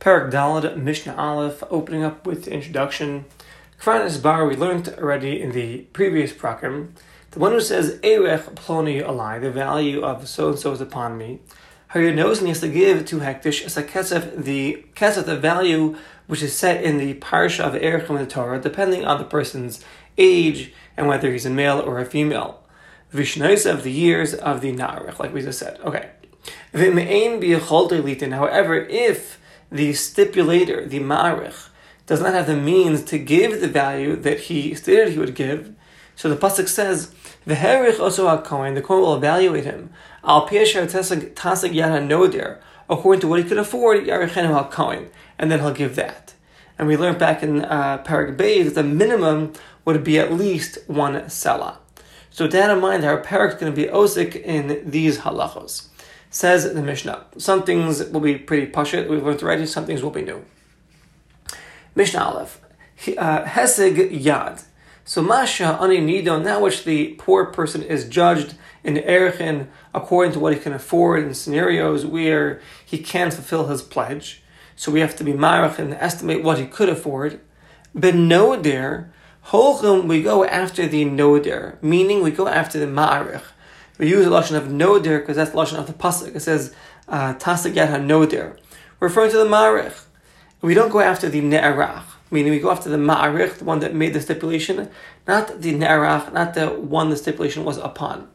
Parak Dalad, Mishnah Aleph, opening up with the introduction. Kran bar we learned already in the previous prakim. The one who says, Erech ploni alai, the value of so and so is upon me. How your nose needs to give to Hektish as a kesef, the kesef, the value which is set in the parsha of Erech in the Torah, depending on the person's age and whether he's a male or a female. Vishnois of the years of the Narech, like we just said. Okay. However, if the stipulator, the Ma'arich, does not have the means to give the value that he stated he would give, so the pasuk says, "V'herich also hakohen." The Kohen will evaluate him al tasig noder according to what he could afford. Yarichenu hakohen, and then he'll give that. And we learned back in uh, Parag Bay that the minimum would be at least one selah. So with that in mind, our parak is going to be osik in these halachos. Says the Mishnah. Some things will be pretty pashit, we've learned already, some things will be new. Mishnah Aleph. Uh, Heseg Yad. So Masha Ani Nidon, that which the poor person is judged in Erechin according to what he can afford in scenarios where he can't fulfill his pledge. So we have to be marach and estimate what he could afford. Ben Noder, Holchem, we go after the Noder, meaning we go after the Ma'arich. We use the lashon of noder because that's the lashon of the pasuk. It says uh, tasik yad noder, referring to the ma'arich. We don't go after the ne'arach, meaning we go after the ma'arich, the one that made the stipulation, not the ne'arach, not the one the stipulation was upon.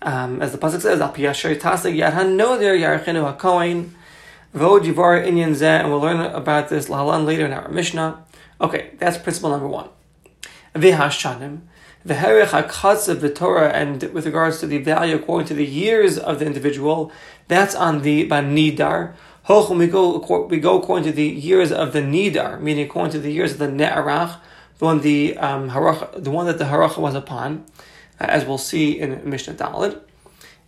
Um, as the pasuk says, al piyasher tasik yad noder yarchenu hakoin vod yivar inyan zeh, and we'll learn about this later in our mishnah. Okay, that's principle number one. V'hashanim the Herech HaKatz of the Torah, and with regards to the value according to the years of the individual, that's on the Banidar. Hochum, we go, we go according to the years of the Nidar, meaning according to the years of the Ne'arach, the one, the, um, harach, the one that the Haracha was upon, uh, as we'll see in Mishnah Dalid.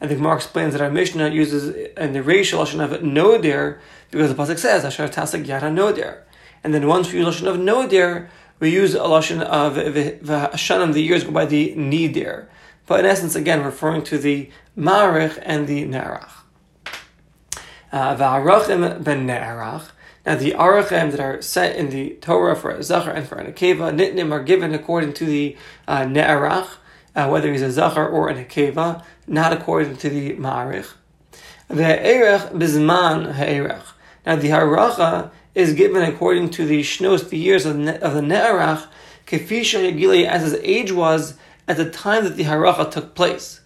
And the Gemara explains that our Mishnah uses in the racial lashon of noder because the pasuk says Asher Tasak Yara noder, and then once we use lashon of noder, we use a lashon of v'hashanim, the years go by the nidir. But in essence, again, referring to the marich and the nerach. Uh, v'arachim ben nerach. Now the arachim that are set in the Torah for a zachar and for a nekeva, nitnim are given according to the uh, nerach, uh, whether he's a zachar or a nekeva, not according to the ma'arich. Ve'erech bizman ha'erech. Now the haracha is given according to the shnos, the years of, of the Ne'arach, Kefisha as his age was at the time that the Haracha took place.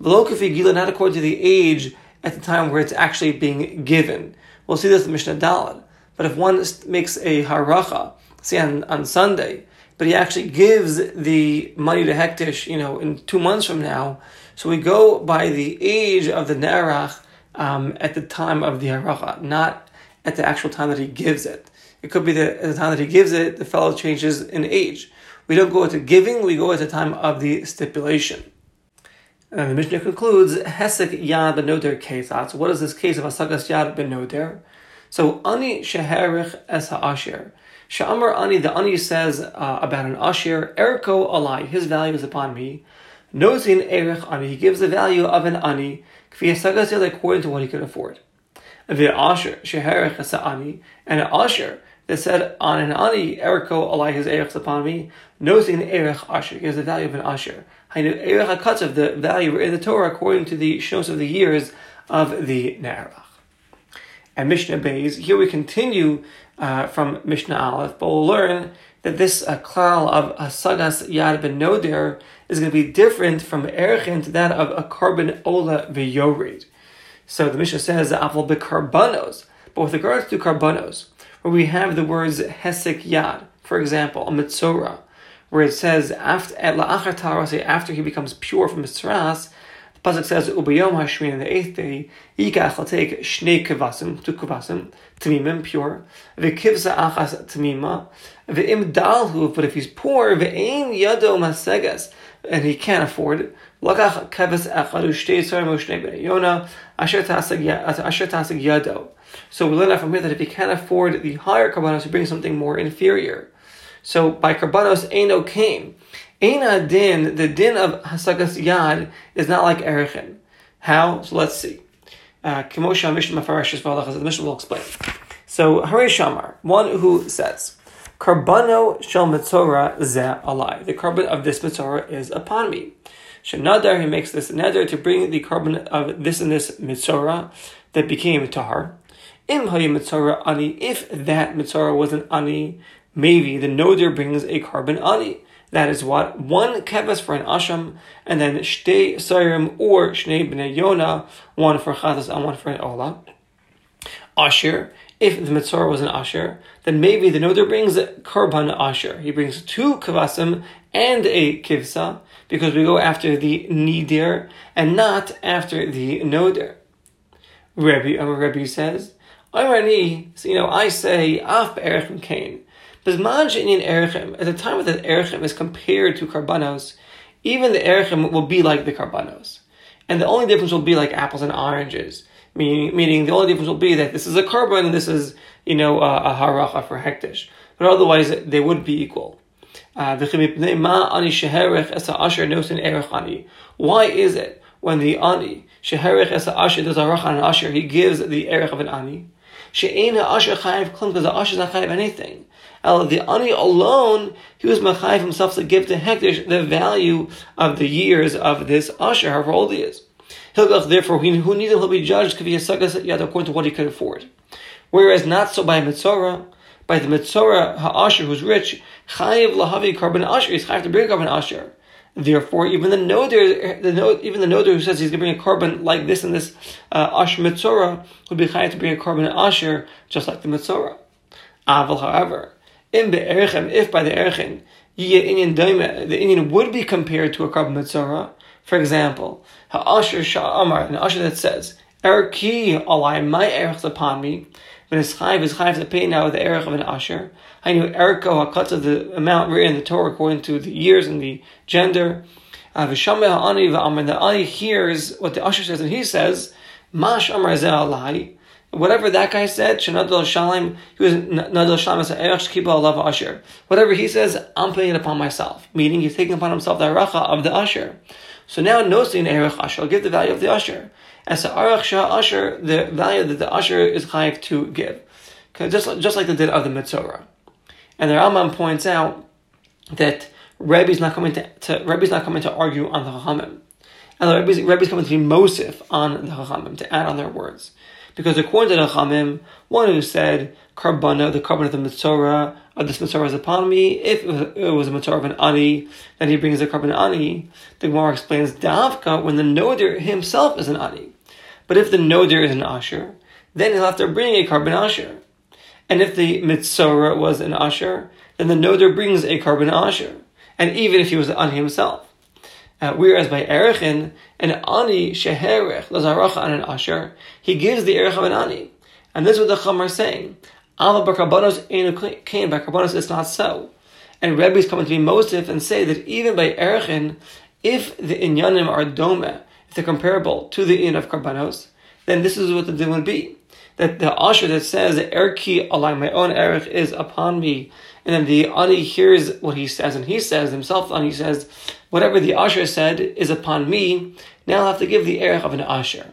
V'lo Kefigila, not according to the age at the time where it's actually being given. We'll see this in Mishnah Dalad. But if one makes a Haracha, say on, on Sunday, but he actually gives the money to Hektish, you know, in two months from now, so we go by the age of the Ne'arach um, at the time of the Haracha, not at the actual time that he gives it. It could be at the time that he gives it, the fellow changes in age. We don't go into giving, we go at the time of the stipulation. And the Mishnah concludes, Hesek Yad ben Noder Kesat. So what is this case of Asagas Yad ben Noder? So Ani Sheherich Es HaAshir. Sha'amar Ani, the Ani says uh, about an Ashir, Erko Alai, his value is upon me. Nozin Erich Ani, he gives the value of an Ani, Kfi Asagas Yad according to what he can afford the Asher sheherech ani, and an Asher that said on an ani eriko alai his erech upon me, noting the erech Asher gives the value of an Asher. Erech of the value in the Torah according to the shows of the years of the Ne'arach. And Mishnah Beis, here we continue uh, from Mishnah Aleph, but we'll learn that this uh, klal of Hasagas Yad ben Noder is going to be different from Erechin to that of a karban Ola V'Yorid. So the Mishnah says Aval bekarbanos, but with regards to karbanos, where we have the words hesek yad, for example, a mitzora, where it says after after he becomes pure from mitzras, the pasuk says ubayom hashmin on the eighth day yikach will take shnei kavasim two kavasim tamimim pure v'kivsa achas tamima v'im dalhu but if he's poor v'ein yado masegas and he can't afford it Lakach keves echad ushtei tzar moshnei ben Yona asher yado. So we learn that from here that if he can't afford the higher karbanos, he brings something more inferior. So by karbanos eno came. Ena din, the din of hasagas yad is not like erechin. How? So let's see. Uh, Kimosha Mishnah Mafarash as the Mishnah will explain. So Hari Shamar, one who says, Karbano shel mitzora ze alai. The karban of this mitzora is upon me. Shenadar, he makes this nether to bring the karban of this and this mitzora that became tahar. Im hayi mitzora ani. If that mitzora was an ani, maybe the noder brings a karban ani. That is what one keves for an asham, and then shtei sayrim or shnei bnei yona, one for chatas and one for an ola. Asher, if the mitzora was an asher, then maybe the noder brings karban asher. He brings two kavasim and a kivsa, because we go after the nidir and not after the noder. Rabbi, um, Rabbi says, Irani, so, you know, I say, af be'erechim kain. Bisman she'inyan erechim, at the time that erechim is compared to karbanos, even the erechim will be like the karbanos. And the only difference will be like apples and oranges. Meaning, meaning the only difference will be that this is a karban and this is, you know, a, a haracha for hektish. But otherwise, they would be equal. Uh, Why is it when the ani sheherich es asher does arach an asher he gives the erech of an ani? She'ein asher chayiv klim because the asher is not chayiv anything. El the ani alone he was machayiv himself to give to hektish the value of the years of this asher, however old he is. Hilgach, therefore, who needs neither will be judged yet according to what he could afford. Whereas not so by Mitzora, by the Mitzora Ha'asher who's rich, Chayiv Lahavi Karban Asher, he's Chayiv to bring Karban Asher. Therefore, even the noder, the even the noder who says he's going to bring a karban like this and this uh, asher mitzora would be chayav to bring a karban asher just like the mitzora. Aval, however, in the erichem, if by the erichem, the Indian would be compared to a karban mitzora, for example, Ha'asher Sha'amar, an usher that says, Erki alai, my erich upon me, when his chayv is chayv to pay now with the erich of an usher. I knew eriko hakata, the amount written in the Torah according to the years and the gender. Uh, ha'ani v'amar, the ani hears what the usher says, and he says, Mash amar alai, Whatever that guy said, Shanadal Shalim, he was Nadal Shalim as Erech Shkiba Allah Asher. Whatever he says, I'm putting it upon myself. Meaning he's taking upon himself the aracha of the usher. So now noting Erech Asher, I'll give the value of the usher. As the Arach Shah Usher, the value that the usher is chayiv to give. Just, just like they did of the Mitzorah. And the Rambam points out that Rebbe's not coming to, to Rebbe's not coming to argue on the Chachamim. And the Rebbe's, Rebbe's coming to be Mosif on the Chachamim, to add on their words. Because according to the Chamim, one who said, Karbana, the karban of the Mitzorah, of this Mitzorah is upon me, if it was a Mitzorah of an Ani, then he brings a karban Ani. The Gemara explains, Davka, when the Noder himself is an Ani. But if the Noder is an Asher, then he'll have to bring a karban Asher. And if the Mitzorah was an Asher, then the Noder brings a karban Asher. And even if he was an Ani himself. Uh, whereas by Erechin, an Ani Sheherech, Lazaracha and an Asher, he gives the Erech of an Ani. And this is what the Chum are saying. Alma Barkabanos ain't Kain, Barkabanos is not so. And Rebbe's coming to be Mosif and say that even by Erechin, if the Inyanim are Dome, if they're comparable to the In of Karbanos, then this is what the din would be. That the Asher that says, Erki Allah, my own Erech is upon me, and then the Ani hears what he says, and he says himself, and he says, whatever the Asher said is upon me, now I'll have to give the Erech of an Asher.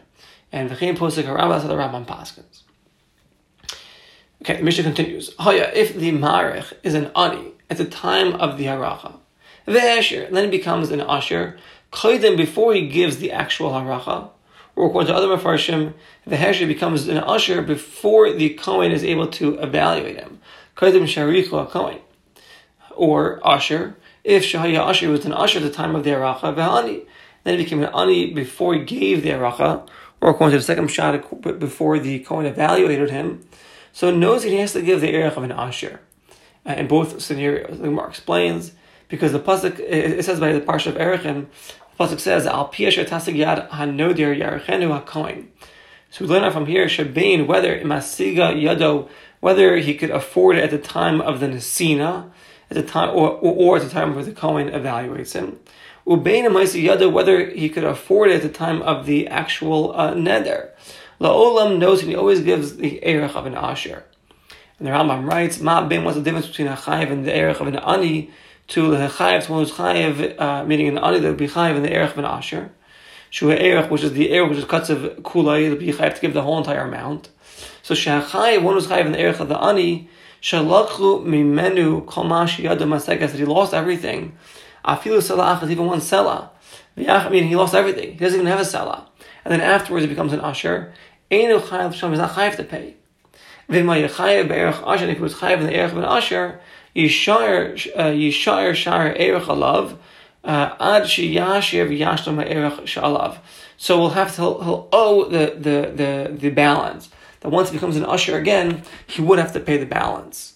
And V'chein Posek HaRambam, the Rambam Paskins. Okay, the Mishnah continues. Haya, if the Marech is an Ani at the time of the Haracha, the Asher, then it becomes an Asher, Koidim before he gives the actual Haracha, or according to other Mefarshim, the Hesher becomes an Asher before the Kohen is able to evaluate him. Koidim Sharichu Kohen. Or Asher, if Shahaya Asher was an Asher at the time of the Aracha, V'ani. Then he became an Ani before he gave the Aracha, or according to the second shot, before the Kohen evaluated him. So it knows that he has to give the Erech of an Asher. Uh, in both scenarios. The Gemara explains, because the Pasuk, it says by the Parsha of Erechim, the Pasuk says, Al Piasher Tasig Yad Hanodir Yarechenu HaKohen. So we learn from here, Shabain, whether Masiga Yado, whether he could afford it at the time of the Nesina, at the time, or, or, or at the time where the Kohen evaluates him. Ubein Yada, whether he could afford it at the time of the actual uh, neder. La'olam knows and he always gives the erech of an asher. And the Rambam writes, Ma ben, what's the difference between a chayiv and the erech of an ani to the chayiv, to one who's chayiv, uh, meaning an ani that would be and the erech of an asher. Shu erech, which is the erech, which is cuts of kulay, that would be to give the whole entire amount. So Shachai, one who's chayiv in the erech of the ani, shalachlu mimenu kolmashi yadam that he lost everything. Afilu is even one selah. I mean, he lost everything. He doesn't even have a selah. And then afterwards he becomes an usher. Einu chayiv sham is not chayiv to pay. V'ma yechayiv be'erech usher, if he was chayiv in the erech of an usher, yishar uh, yishar shar erech alav, uh, ad sheyashiv yashlam ha'erech shalav. So we'll have to, he'll, owe the, the, the, the balance that once he becomes an usher again, he would have to pay the balance.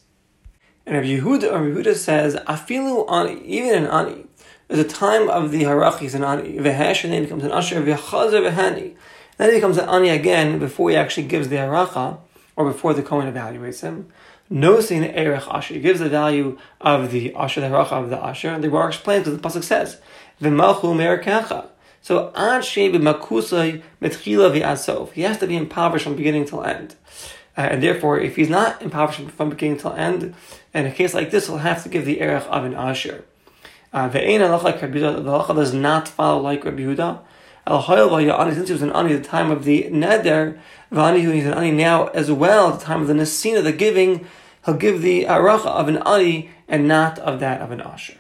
And Rabbi Yehuda, Yehuda says, afilu ani, even an ani, there's a time of the harachis an ani, and then he becomes an usher, vechazer vehani. Then he becomes an ani again before he actually gives the haracha, or before the Kohen evaluates him. The erech usher, he gives the value of the usher, the haracha of the usher, and the Gemara explains what the pasuk says, v'malchu merkecha. So ad makusay metchila v'asof. He has to be impoverished from beginning till end. Uh, and therefore, if he's not impoverished from beginning till end, in a case like this, he'll have to give the erech of an asher. Uh, the halacha does not follow like Rabbi Yehuda. Since he was an ani at the time of the neder, v'ani he's an ani now as well at the time of the nesina, the giving, he'll give the aracha of an ani and not of that of an asher.